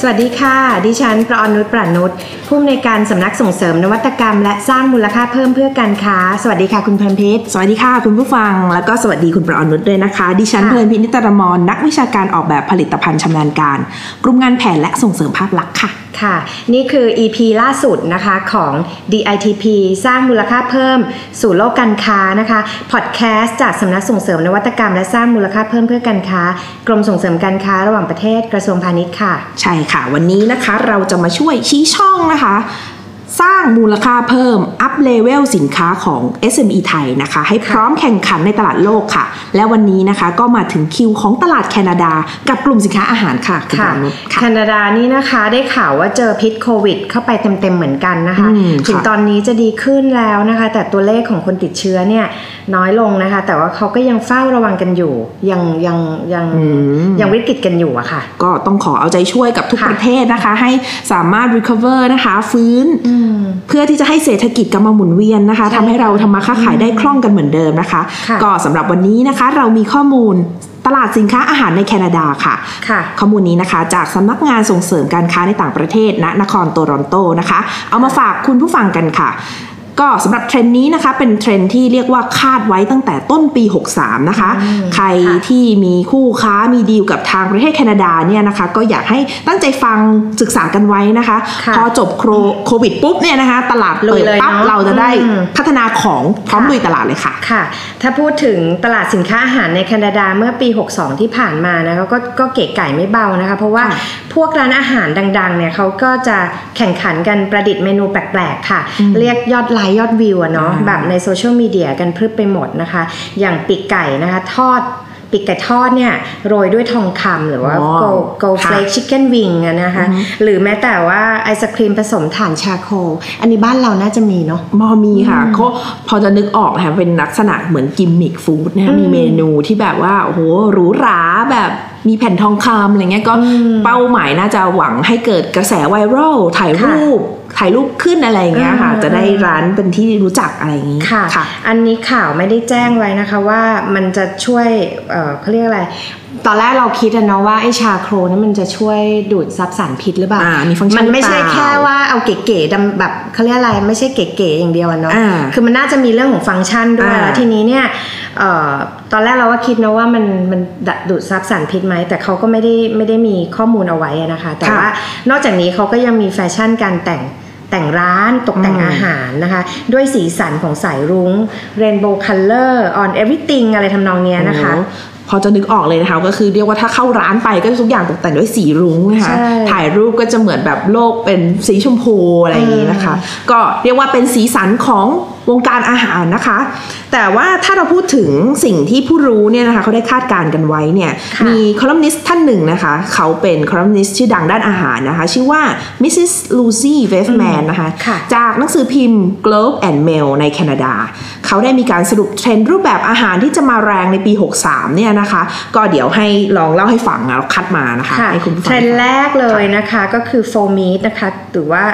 สวัสดีค่ะ ดิฉันประอนุชประนุชผู้อำนวยการสำนักส่งเสริมนวัตกรรม และสร้างมูลค่าเพิ่มเพื่อการค้า สวัสดีค่ะคุณเพลินพิษสวัสดีค่ะคุณผู้ฟัง แล้วก็สวัสดีคุณประอนุชด้วยนะคะ ดิฉันเพลินพินิตรมรนักวิชาการออกแบบผลิตภัณฑ์ชำนาญการ กลุ่มงานแผนและส่งเสริมภาพลักษณ์ค่ะ ค่ะ นี่คือ EP ล่าสุดนะคะของ DITP สร้างมูลค่าเพิ่มสู่โลกการค้านะคะพอดแคสต์จากสำนักส่งเสริมนวัตกรรม และสร้างมูลค่าเพิ่มเพื่อการค้า กรมส่งเสริมการค้าระหว่างประเทศกระทรวงพาณิชย์ค่ะ ใช่ค่ะ วันนี้นะคะเราจะมาช่วยชี้ช่องนะคะ สร้างมูลค่าเพิ่ม up level สินค้าของ SME ไทยนะคะ ให้พร้อมแข่งขันในตลาดโลกค่ะ และวันนี้นะคะก็มาถึงคิวของตลาดแคนาดา กับกลุ่มสินค้าอาหารค่ะคุณค่ะประอนุชแคนาดานี่นะคะได้ข่าวว่าเจอพิษโควิด เข้าไปเต็มๆเหมือนกันนะคะอืมถึงค่ะตอนนี้จะดีขึ้นแล้วนะคะ แต่ตัวเลขของคนติดเชื้อเนี่ยน้อยลงนะคะ แต่ว่าเขาก็ยังเฝ้าระวังกันอยู่ ยังยังยังยังวิกฤตกันอยู่อะค่ะ ก็ต้องขอเอาใจช่วยกับทุกค่ะประเทศนะคะ ให้สามารถ recover นะคะ ฟื้นเพื่อที่จะให้เศรษฐกิจกลับมาหมุนเวียนนะคะใช่ทำให้เราทำมาค้าขายได้คล่องกันเหมือนเดิมนะคะค่ะก็สำหรับวันนี้นะคะ เรามีข้อมูลตลาดสินค้าอาหารในแคนาดาค่ะค่ะ ข้อมูลนี้นะคะ จากสำนักงานส่งเสริมการค้าในต่างประเทศณนครโตรอนโตนะคะ เอามาฝากคุณผู้ฟังกันค่ะ ก็สำหรับเทรนด์นี้นะคะเป็นเทรนด์ที่เรียกว่าคาดไว้ตั้งแต่ต้นปี 63 นะคะ ใครค่ะที่มีคู่ค้ามีดีลกับทางประเทศแคนาดาเนี่ยนะคะก็อยากให้ตั้งใจฟังศึกษากันไว้นะคะค่ะพอจบโครโควิดปุ๊บเนี่ยนะคะตลาดลุเปิดเลยปั๊บเนอะเราจะได้อืมพัฒนาของพร้อมค่ะลุยตลาดเลยค่ะค่ะ ถ้าพูดถึงตลาดสินค้าอาหารในแคนาดาเมื่อปี 62 ที่ผ่านมานะคะก็ก็เก๋ไก่ไม่เบานะคะ เพราะว่าค่ะพวกร้านอาหารดังๆเนี่ยเขาก็จะแข่งขันกันประดิษฐ์เมนูแปลกๆค่ะ เรียกยอดไลค์ยอดวิวอะเนาะอ่าแบบในโซเชียลมีเดียกันพรึบไปหมดนะคะ อย่างปีกไก่นะคะทอดปีกไก่ทอดเนี่ยโรยด้วยทองคำหรือว่าอ๋อโก gold ค่ะ flake chicken wing นะคะ หรือแม้แต่ว่าไอศครีมผสมถ่าน charcoal อันนี้บ้านเราน่าจะมีเนาะมอมีค่ะเขาพอจะนึกออกนะคะเป็นลักษณะเหมือนกิมมิคฟู้ดนะคะมีเมนูที่แบบว่า โอ้โหหรูหราแบบ มีแผ่นทองคำอะไรเงี้ยก็เป้าหมายน่าจะหวังให้เกิดกระแสไวรัลถ่ายรูปถ่ายรูปขึ้นอะไรอย่างเงี้ยค่ะอืมจะได้ร้านเป็นที่รู้จักอะไรอย่างงี้ค่ะค่ะอันนี้ข่าวไม่ได้แจ้งไว้นะคะว่ามันจะช่วยเอ่อเขาเรียกอะไร ตอนแรกเราคิดอะเนาะว่าไอ้ชาโครนี่มันจะช่วยดูดซับสารพิษหรือเปล่าอ่ามีฟังก์ชันมันไม่ใช่หรือเปล่าแค่ว่าเอาเก๋ๆดำแบบเขาเรียกอะไรไม่ใช่เก๋ๆอย่างเดียวอะเนาะอ่าคือมันน่าจะมีเรื่องของฟังก์ชันด้วยอ่าแล้วทีนี้เนี่ยเอ่อตอนแรกเราก็คิดนะว่ามันมันดูดซับสารพิษไหมแต่เขาก็ไม่ได้ไม่ได้มีข้อมูลเอาไว้อะนะคะ แต่ว่านอกจากนี้เขาก็ยังมีแฟชั่นการแต่งแต่งร้านตกแต่งอืมอาหารนะคะ ด้วยสีสันของสายรุ้ง rainbow color on everything อะไรทำนองเนี้ยนะคะโอ้พอจะนึกออกเลยนะคะก็คือเรียกว่าถ้าเข้าร้านไปก็ทุกอย่างตกแต่งด้วยสีรุ้งนะคะใช่ถ่ายรูปก็จะเหมือนแบบโลกเป็นสีชมพูอะไรอย่างนี้นะคะ ก็เรียกว่าเป็นสีสันของ วงการอาหารนะคะ แต่ว่าถ้าเราพูดถึงสิ่งที่ผู้รู้เนี่ยนะคะเขาได้คาดการณ์กันไว้เนี่ยค่ะมีคอลัมนิสต์ท่านหนึ่งนะคะเขาเป็นคอลัมนิสต์ชื่อดังด้านอาหารนะคะชื่อว่า Mrs. Lucy Wefman นะคะค่ะจากหนังสือพิมพ์ Globe and Mail ในแคนาดา เขาได้มีการสรุปเทรนด์รูปแบบอาหารที่จะมาแรงในปี 63 เนี่ยนะคะ ก็เดี๋ยวให้ลองเล่าให้ฟังนะเราคัดมานะคะค่ะให้คุณผู้ฟังฟังเทรนด์แรกเลยนะคะก็คือ faux meat นะคะหรือว่า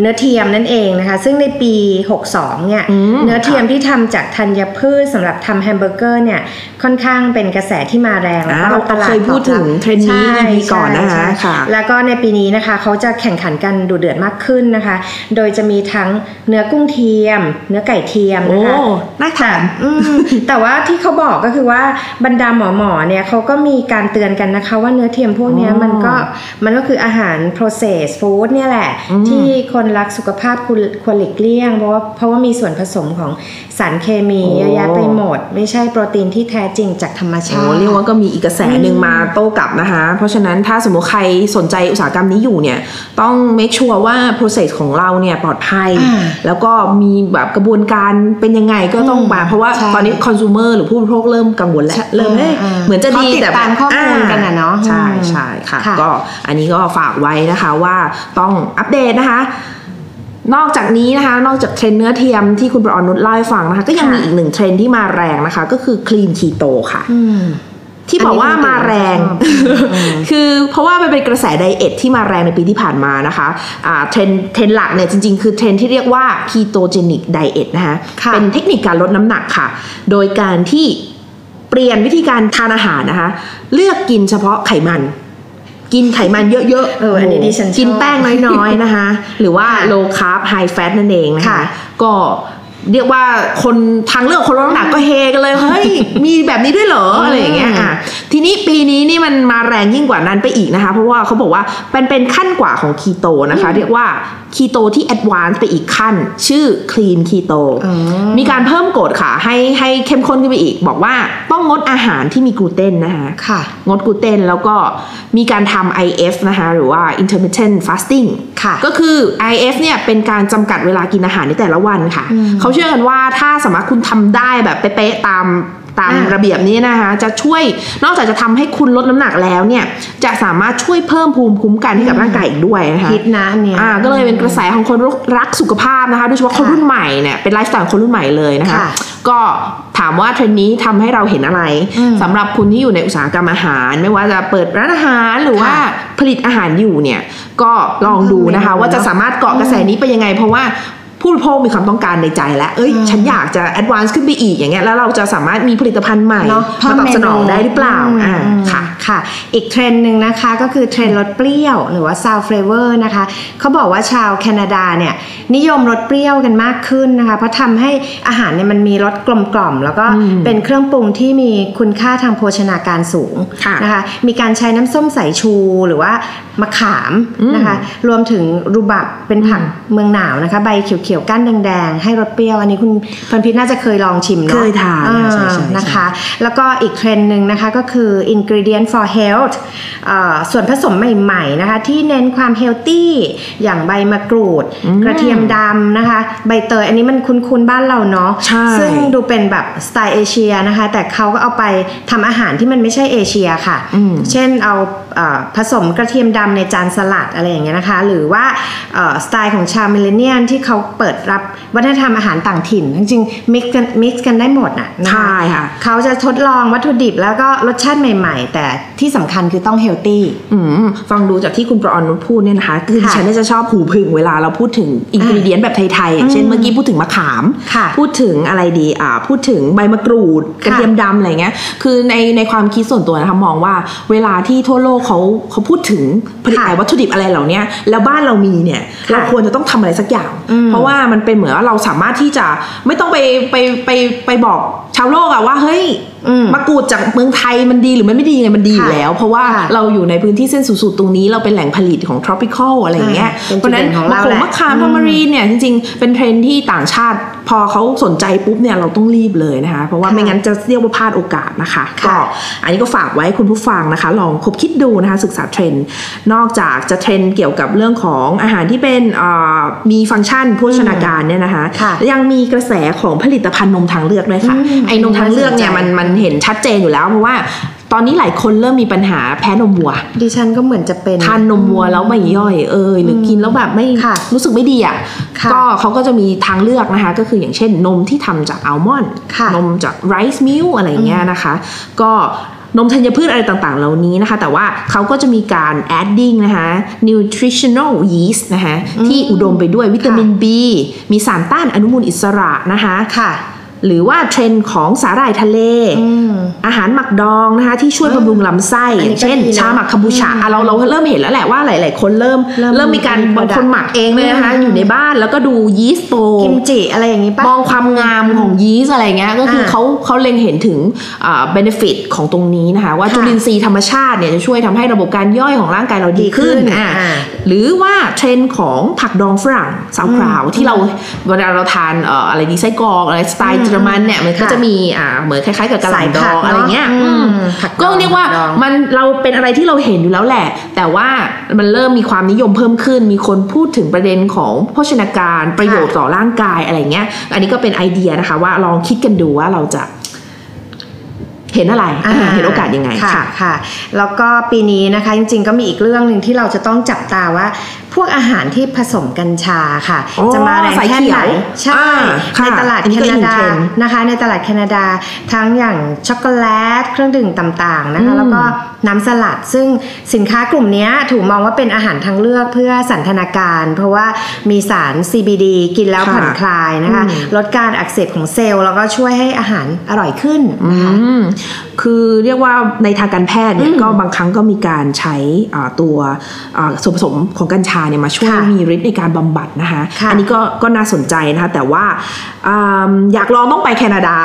เนื้อเทียมนั่นเองนะคะ ซึ่งในปี 62 เนี่ยอืมเนื้อเทียมที่ทำจากธัญพืชสำหรับทำแฮมเบอร์เกอร์เนี่ยค่อนข้างเป็นกระแสที่มาแรงแล้วอ่าก็เราตลาดเคยพูดถึงเทรนด์นี้ใช่ EP ก่อนนะคะใช่ค่ะแล้วก็ในปีนี้นะคะเขาจะแข่งขันกันดุเดือดมากขึ้นนะคะ โดยจะมีทั้งเนื้อกุ้งเทียม เนื้อไก่เทียมโอ้นะคะน่าทานอืมแต่ว่าที่เขาบอกก็คือว่าบรรดาหมอหมอๆเนี่ยเขาก็มีการเตือนกันนะคะ ว่าเนื้อเทียมพวกเนี้ยอ๋อมันก็มันก็คืออาหาร processed food เนี่ยแหละที่คนรักสุขภาพควรควรหลีกเลี่ยง เพราะว่าเพราะว่ามีส่วนผสมของสารเคมีเยอะแยะไปหมด ไม่ใช่โปรตีนที่แท้จริงจากธรรมชาโอ้ติเรียกว่าก็มีอีกกระแสหนึ่งมาโต้กลับนะคะ เพราะฉะนั้นถ้าสมมติใครสนใจอุตสาหกรรมนี้อยู่เนี่ยต้อง make sure ว่า process ของเราเนี่ยปลอดภัยอ่าแล้วก็มีแบบกระบวนการเป็นยังไงก็ต้องมา เพราะว่าใช่ตอนนี้ consumer หรือผู้บริโภคเริ่มกังวลแล้วใช่เริ่มเอ๊ะอ่าเหมือนจะดีเขาติดแต่ตามข้อมูลกันอะเนาะใช่อืมใช่ค่ะค่ะ ก็อันนี้ก็ฝากไว้นะคะว่าต้องอัปเดตนะคะ นอกจากนี้นะคะ นอกจากเทรนด์เนื้อเทียมที่คุณประออนุชเล่าให้ฟังนะคะ ก็ยังมีค่ะอีกหนึ่งเทรนด์ที่มาแรงนะคะ ก็คือ clean keto ค่ะอืมที่บอกว่ามาแรงอืมคือเพราะว่ามันเป็นกระแส diet ที่มาแรงในปีที่ผ่านมานะคะอ่าเทรนด์เทรนด์หลักเนี่ยจริงๆ คือเทรนด์ที่เรียกว่า ketogenic diet นะคะค่ะเป็นเทคนิคการลดน้ำหนักค่ะ โดยการที่เปลี่ยนวิธีการทานอาหารนะคะ เลือกกินเฉพาะไขมัน กินไขมันเยอะๆเอออันนี้ดิฉันชอบกินแป้งน้อยๆนะคะ หรือว่าค่ะ low carb high fat นั่นเองนะคะค่ะก็เรียกว่าคนทางเลือกคนลดน้ำหนักก็เฮกันเลย เฮ้ย มีแบบนี้ด้วยเหรออะไรอย่างเงี้ยอะ ทีนี้ปีนี้นี่มันมาแรงยิ่งกว่านั้นไปอีกนะคะ เพราะว่าเขาบอกว่าเป็นเป็นขั้นกว่าของคีโตนะคะ เรียกว่าคีโตที่ advance ไปอีกขั้น ชื่อ clean keto อ๋อมีการเพิ่มกฎค่ะ ให้ให้เข้มข้นขึ้นไปอีก บอกว่าต้องงดอาหารที่มีกลูเตนนะคะค่ะงดกลูเตนแล้วก็มีการทำ IF นะคะ หรือว่า intermittent fasting ค่ะ ก็คือ IF เนี่ยเป็นการจำกัดเวลากินอาหารในแต่ละวันค่ะ เขาเชื่อกันว่าถ้าสามารถคุณทำได้แบบเป๊ะๆตาม ตามอ่าระเบียบนี้นะคะ จะช่วยนอกจากจะทำให้คุณลดน้ำหนักแล้วเนี่ย จะสามารถช่วยเพิ่มภูมิคุ้มกันให้กับร่างกายอีกด้วยนะคะฮิตนะอันเนี่ยอ่าก็เลยเป็นกระแสของคนรักสุขภาพนะคะโดยเฉพาะคนค่ะรุ่นใหม่เนี่ยเป็นไลฟ์สไตล์ของคนรุ่นใหม่เลยนะคะค่ะก็ถามว่าเทรนด์นี้ทำให้เราเห็นอะไรอืมสำหรับคุณที่อยู่ในอุตสาหกรรมอาหาร ไม่ว่าจะเปิดร้านอาหารหรือว่าค่ะผลิตอาหารอยู่เนี่ยก็ลองดูนะคะเพิ่มเมนูว่าจะสามารถเกาะกระแสนี้ไปยังไง เพราะว่า ผู้บริโภคมีความต้องการในใจแล้ว เอ้ยอืมฉันอยากจะ advance ขึ้นไปอีกอย่างเงี้ย แล้วเราจะสามารถมีผลิตภัณฑ์ใหม่เนาะมาตอบสนองได้หรือเปล่าอืมอ่าอืมค่ะ ค่ะ อีกเทรนด์หนึ่งนะคะก็คือเทรนด์รสเปรี้ยว หรือว่า sour flavor นะคะ เขาบอกว่าชาวแคนาดาเนี่ย นิยมรสเปรี้ยวกันมากขึ้นนะคะ เพราะทำให้อาหารเนี่ยมันมีรสกลมกล่อมๆแล้วก็อืมเป็นเครื่องปรุงที่มีคุณค่าทางโภชนาการสูงค่ะนะคะ มีการใช้น้ำส้มสายชูหรือว่ามะขามนะคะ รวมถึงรูบับเป็นผักเมืองหนาวนะคะ ใบเขียวๆก้านแดงๆ ให้รสเปรี้ยว อันนี้คุณพันพิษน่าจะเคยลองชิมเนาะเคยทานอ่ใช่ใช่ใช่นะคะ แล้วก็อีกเทรนด์หนึ่งนะคะก็คือ ingredient for health เอ่อส่วนผสมใหม่ๆนะคะที่เน้นความ healthy อย่างใบมะกรูดอืมกระเทียมดำนะคะ ใบเตยอันนี้มันคุ้นๆบ้านเราเนาะใช่ซึ่งดูเป็นแบบสไตล์เอเชียนะคะ แต่เขาก็เอาไปทำอาหารที่มันไม่ใช่เอเชียค่ะอืมเช่นเอาเอ่อผสมกระเทียมดำในจานสลัดอะไรอย่างเงี้ยนะคะ หรือว่าเอ่อสไตล์ของชาว millennial ที่เขาเปิดรับวัฒนธรรมอาหารต่างถิ่น จริงๆ mix กัน mix กันได้หมดน่ะนะคะใช่ค่ะเขาจะทดลองวัตถุดิบแล้วก็รสชาติใหม่ ๆ แต่ที่สำคัญคือต้อง healthy อืมฟังดูจากที่คุณประออนนุชพูดเนี่ยนะคะคือดิค่ะฉันเนี่ยจะชอบหูผึ่งเวลาเราพูดถึง ingredient แบบไทยๆอย่างเช่นอืมเมื่อกี้พูดถึงมะขามค่ะพูดถึงอะไรดีอ่าพูดถึงใบมะกรูดกระเทียมดำอะไรเงี้ยคือในในความคิดส่วนตัวนะคะมองว่าเวลาที่ทั่วโลกเขาเขาพูดถึงผลิตค่ะวัตถุดิบอะไรเหล่าเนี้ยแล้วบ้านเรามีเนี่ยค่ะเราควรจะต้องทำอะไรสักอย่างอืม เพราะว่ามันเป็นเหมือนว่าเราสามารถที่จะไม่ต้องไปไปไปไปบอกชาวโลกอะว่าเฮ้ยอืมมะกรูดจากเมืองไทยมันดีหรือมันไม่ดียังไงมันดีอยู่ค่ะแล้ว เพราะว่าค่ะเราอยู่ในพื้นที่เส้นศูนย์สูตรตรงนี้เราเป็นแหล่งผลิตของ tropical อะไรอย่างเงี้ยอ่าเป็นเพราะฉะนั้นจุดเด่นของมะเราขงแหละมะขามอืมทามารีนเนี่ยจริงๆ เป็นเทรนด์ที่ต่างชาติพอเขาสนใจปุ๊บเนี่ยเราต้องรีบเลยนะคะเพราะว่าค่ะไม่งั้นจะเรียกว่าพลาดโอกาสนะคะค่ะก็อันนี้ก็ฝากไว้คุณผู้ฟังนะคะ ลองคบคิดดูนะคะศึกษาเทรนด์นอกจากจะเทรนด์เกี่ยวกับเรื่องของอาหารที่เป็นเอ่อมีฟังก์ชันโภชนาการเนี่ยนะคะค่ะยังมีกระแสของผลิตภัณฑ์นมทางเลือกด้วยค่ะอืมไอ้นมทางเลือกเนี่ยน่าสนใจมันมันเห็นชัดเจนอยู่แล้วเพราะว่าตอนนี้หลายคนเริ่มมีปัญหาแพ้นมวัว ดิฉันก็เหมือนจะเป็นทานนมวัวแล้วไม่ย่อยเอยหรือกินแล้วแบบไม่ค่ะรู้สึกไม่ดีอะค่ะก็เขาก็จะมีทางเลือกนะคะ ก็คืออย่างเช่นนมที่ทำจากอัลมอนด์ค่ะนมจากไรซ์มิลอะไรเงี้ยนะคะ ก็ นมธัญพืชอะไรต่างๆ เหล่านี้นะคะ แต่ว่าเขาก็จะมีการ adding นะคะ nutritional yeast นะคะที่อุดมไปด้วยวิตามิน B มีสารต้านอนุมูลอิสระนะคะค่ะ หรือว่าเทรนด์ของสาหร่ายทะเลอืมอาหารหมักดองนะคะที่ช่วยบำรุงลำไส้อันนี้อย่างเช่นก็ดีนะชาหมักคาบูชาอะเราเราเริ่มเห็นแล้วแหละว่าหลาย ๆ คนเริ่มเริ่มเริ่มมีการมีบางคน product หมักเองเลยนะคะอืมอยู่ในบ้านแล้วก็ดูยีสต์โตกิมจิอะไรอย่างนี้ปะมองความงามของยีสต์อะไรเงี้ยก็คืออาเขาเขาเล็งเห็นถึงอ่า benefit ของตรงนี้นะคะว่าค่ะจุลินทรีย์ธรรมชาติเนี่ยจะช่วยทำให้ระบบการย่อยของร่างกายเราดีขึ้นดีขึ้นอะอ่าหรือว่าเทรนด์ของผักดองฝรั่งซาวคราวที่เราเวลาเราทานเอ่ออะไรดีไส้กรอกอะไรสไตล์เยอรมันเนี่ยมันก็ค่ะจะมีอ่าเหมือนคล้ายๆกับกะหล่ำดองสายผักอะไรเงี้ยเนอะอืมอืมผักดองก็เรียกว่าผักดองมันเราเป็นอะไรที่เราเห็นอยู่แล้วแหละ แต่ว่ามันเริ่มมีความนิยมเพิ่มขึ้น มีคนพูดถึงประเด็นของโภชนาการประโยชน์ต่อร่างกายอะไรเงี้ย อันนี้ก็เป็นไอเดียนะคะ ว่าลองคิดกันดูว่าเราจะเห็นอะไรอ่าเห็นโอกาสยังไงค่ะค่ะ ค่ะ แล้วก็ปีนี้นะคะ จริงๆ ก็มีอีกเรื่องหนึ่งที่เราจะต้องจับตาว่าพวกอาหารที่ผสมกัญชาค่ะอ๋อจะมาแรงสายแค่เขียวไหนใช่อ่าค่ะในตลาดอันนี้แคก็นาดา in trend นะคะ ในตลาดแคนาดาทั้งอย่างช็อกโกแลตเครื่องดื่มต่างๆนะคะอืมแล้วก็น้ำสลัด ซึ่งสินค้ากลุ่มเนี้ยถูกมองว่าเป็นอาหารทางเลือกเพื่อสันทนาการ เพราะว่ามีสาร CBD กินแล้วค่ะผ่อนคลายนะคะอืมลดการอักเสบของเซลล์แล้วก็ช่วยให้อาหารอร่อยขึ้นอืนะคะมคือเรียกว่าในทางการแพทย์เนี่ยอืมก็บางครั้งก็มีการใช้อ่าตัวอ่าส่วนผสมของกัญชาเนี่ยมาช่วยค่ะมีฤทธิ์ในการบำบัดนะคะค่ะอันี้ก็ก็น่าสนใจนะคะแต่ว่าอ่าอยากลองต้องไปแคนาดา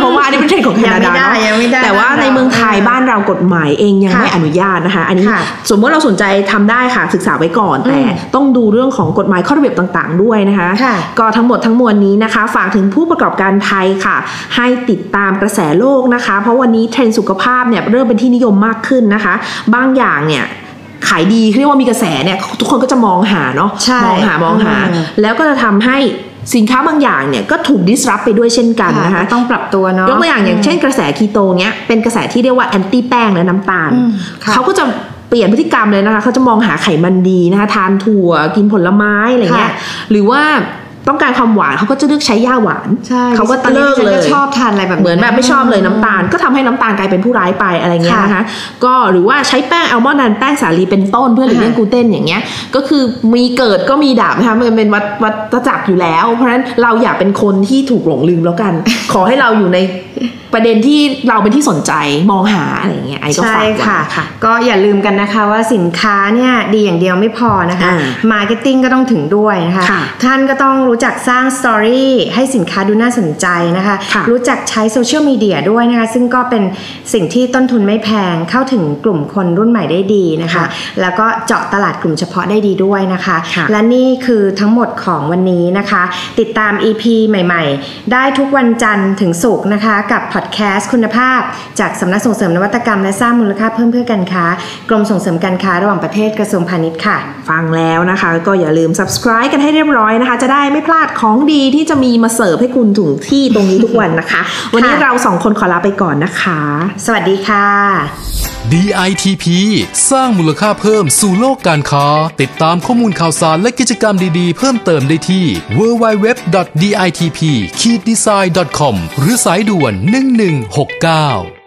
เพราะว่าอันนี้เป็นเทรนด์ของแคนาดายังไม่ได้เนาะยังไม่ได้แต่ว่าบ้านเราในเมืองไทยเออบ้านเรากฎหมายเองยังค่ะไม่อนุญาตนะคะอันนี้ค่ะสมมติเราสนใจทำได้ค่ะศึกษาไว้ก่อน แต่อืมต้องดูเรื่องของกฎหมายข้อระเบียบต่างๆ ด้วยนะคะค่ะก็ทั้งหมดทั้งมวลนี้นะคะ ฝากถึงผู้ประกอบการไทยค่ะ ให้ติดตามกระแสโลกนะคะ เพราะวันนี้เทรนด์สุขภาพเนี่ยเริ่มเป็นที่นิยมมากขึ้นนะคะ บางอย่างเนี่ย ขายดีเรียกว่ามีกระแสเนี่ยทุกคนก็จะมองหาเนาะใช่มองหามองหาอืมแล้วก็จะทำให้สินค้าบางอย่างเนี่ยก็ถูก disrupt ไปด้วยเช่นกันนะคะก็ต้องปรับตัวเนาะยกตัวอย่างอย่างเช่นกระแสคีโตเนี้ยเป็นกระแสที่เรียกว่าแอนตี้แป้งและน้ำตาลอืมค่ะเขาก็จะเปลี่ยนพฤติกรรมเลยนะคะเขาจะมองหาไขมันดีนะคะทานถั่วกินผลไม้อะไรเงี้ยค่ะหรือว่า ต้องการความหวานเขาก็จะเลือกใช้ย่าหวานใช่เขาก็ตอนนี้เลิกดิฉันเลยชอบทานอะไรแบบนี้เหมือนแบบไม่ชอบเลยน้ำตาล ก็ทำให้น้ำตาลกลายเป็นผู้ร้ายไปอะไรเงี้ยค่ะนะคะก็หรือว่าใช้แป้งอัลมอนด์นันแป้งสาลีเป็นต้นเพื่อหลีกเลี่ยงค่ะกลูเตนอย่างเงี้ยก็คือมีเกิดก็มีดับนะคะมันเป็นวัฏวัฏจักรอยู่แล้ว เพราะฉะนั้นเราอย่าเป็นคนที่ถูกหลงลืมแล้วกัน ขอให้เราอยู่ใน ประเด็นที่เราเป็นที่สนใจมองหาอะไรเงี้ยไอ้ก็ใช่ฝากไว้ค่ะค่ะ ก็อย่าลืมกันนะคะว่าสินค้าเนี่ยดีอย่างเดียวไม่พอนะคะอ่า marketing ก็ต้องถึงด้วยนะคะค่ะท่านก็ต้องรู้จักสร้าง story ให้สินค้าดูน่าสนใจนะคะค่ะรู้จักใช้โซเชียลมีเดียด้วยนะคะ ซึ่งก็เป็นสิ่งที่ต้นทุนไม่แพงเข้าถึงกลุ่มคนรุ่นใหม่ได้ดีนะคะค่ะแล้วก็เจาะตลาดกลุ่มเฉพาะได้ดีด้วยนะคะค่ะและนี่คือทั้งหมดของวันนี้นะคะ ติดตาม EP ใหม่ ๆ ได้ทุกวันจันทร์ถึงศุกร์นะคะกับพอดแคสต์คุณภาพ จากสำนักส่งเสริมนวัตกรรมและสร้างมูลค่าเพิ่มเพื่อการค้ากรมส่งเสริมการค้าระหว่างประเทศกระทรวงพาณิชย์ค่ะ ฟังแล้วนะคะ ก็อย่าลืม subscribe กันให้เรียบร้อยนะคะ จะได้ไม่พลาดของดีที่จะมีมาเสิร์ฟให้คุณถึงที่ตรงนี้ทุกวันนะคะ วันนี้เราสองคนขอลาไปก่อนนะคะ สวัสดีค่ะ DITP สร้างมูลค่าเพิ่มสู่โลกการค้า ติดตามข้อมูลข่าวสารและกิจกรรมดีๆ เพิ่มเติมได้ที่ www.ditp-design.com หรือสายด่วน1169